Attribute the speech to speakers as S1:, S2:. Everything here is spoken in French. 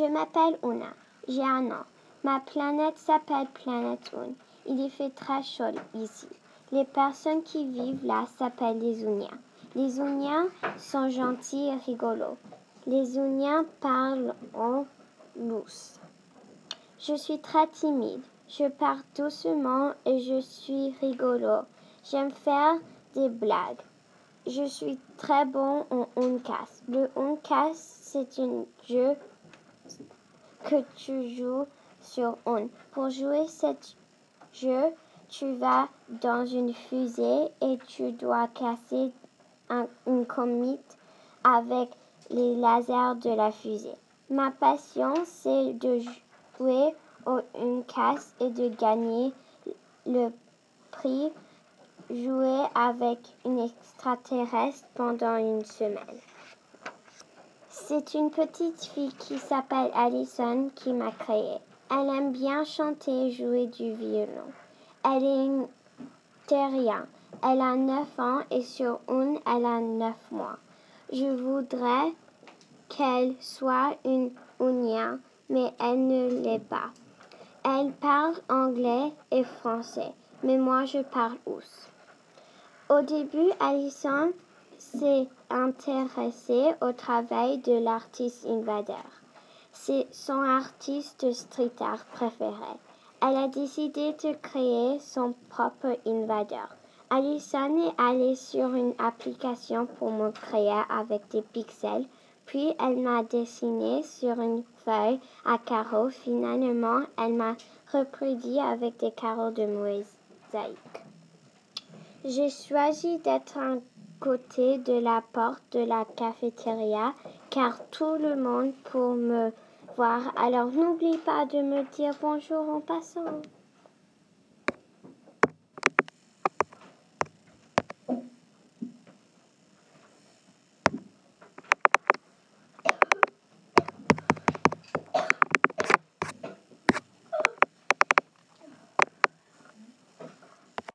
S1: Je m'appelle Una. J'ai un an. Ma planète s'appelle Planète Un. Il y fait très chaud ici. Les personnes qui vivent là s'appellent les Uniens. Les Uniens sont gentils et rigolos. Les Uniens parlent en lousse. Je suis très timide. Je parle doucement et je suis rigolo. J'aime faire des blagues. Je suis très bon en Uncas. Le Uncas, c'est un jeu que tu joues sur un. Pour jouer ce jeu, tu vas dans une fusée et tu dois casser une comète avec les lasers de la fusée. Ma passion, c'est de jouer au Uncas et de gagner le prix jouer avec une extraterrestre pendant une semaine. C'est une petite fille qui s'appelle Allison qui m'a créée. Elle aime bien chanter et jouer du violon. Elle est une terrien. Elle a neuf ans et sur une, elle a neuf mois. Je voudrais qu'elle soit une unien, mais elle ne l'est pas. Elle parle anglais et français, mais moi je parle ous. Au début, Alison s'est intéressée au travail de l'artiste invadeur. C'est son artiste street art préféré. Elle a décidé de créer son propre invadeur. Alison est allée sur une application pour me créer avec des pixels, puis elle m'a dessiné sur une feuille à carreaux. Finalement, elle m'a reproduit avec des carreaux de mosaïque. J'ai choisi d'être à côté de la porte de la cafétéria car tout le monde peut me voir. Alors n'oublie pas de me dire bonjour en passant.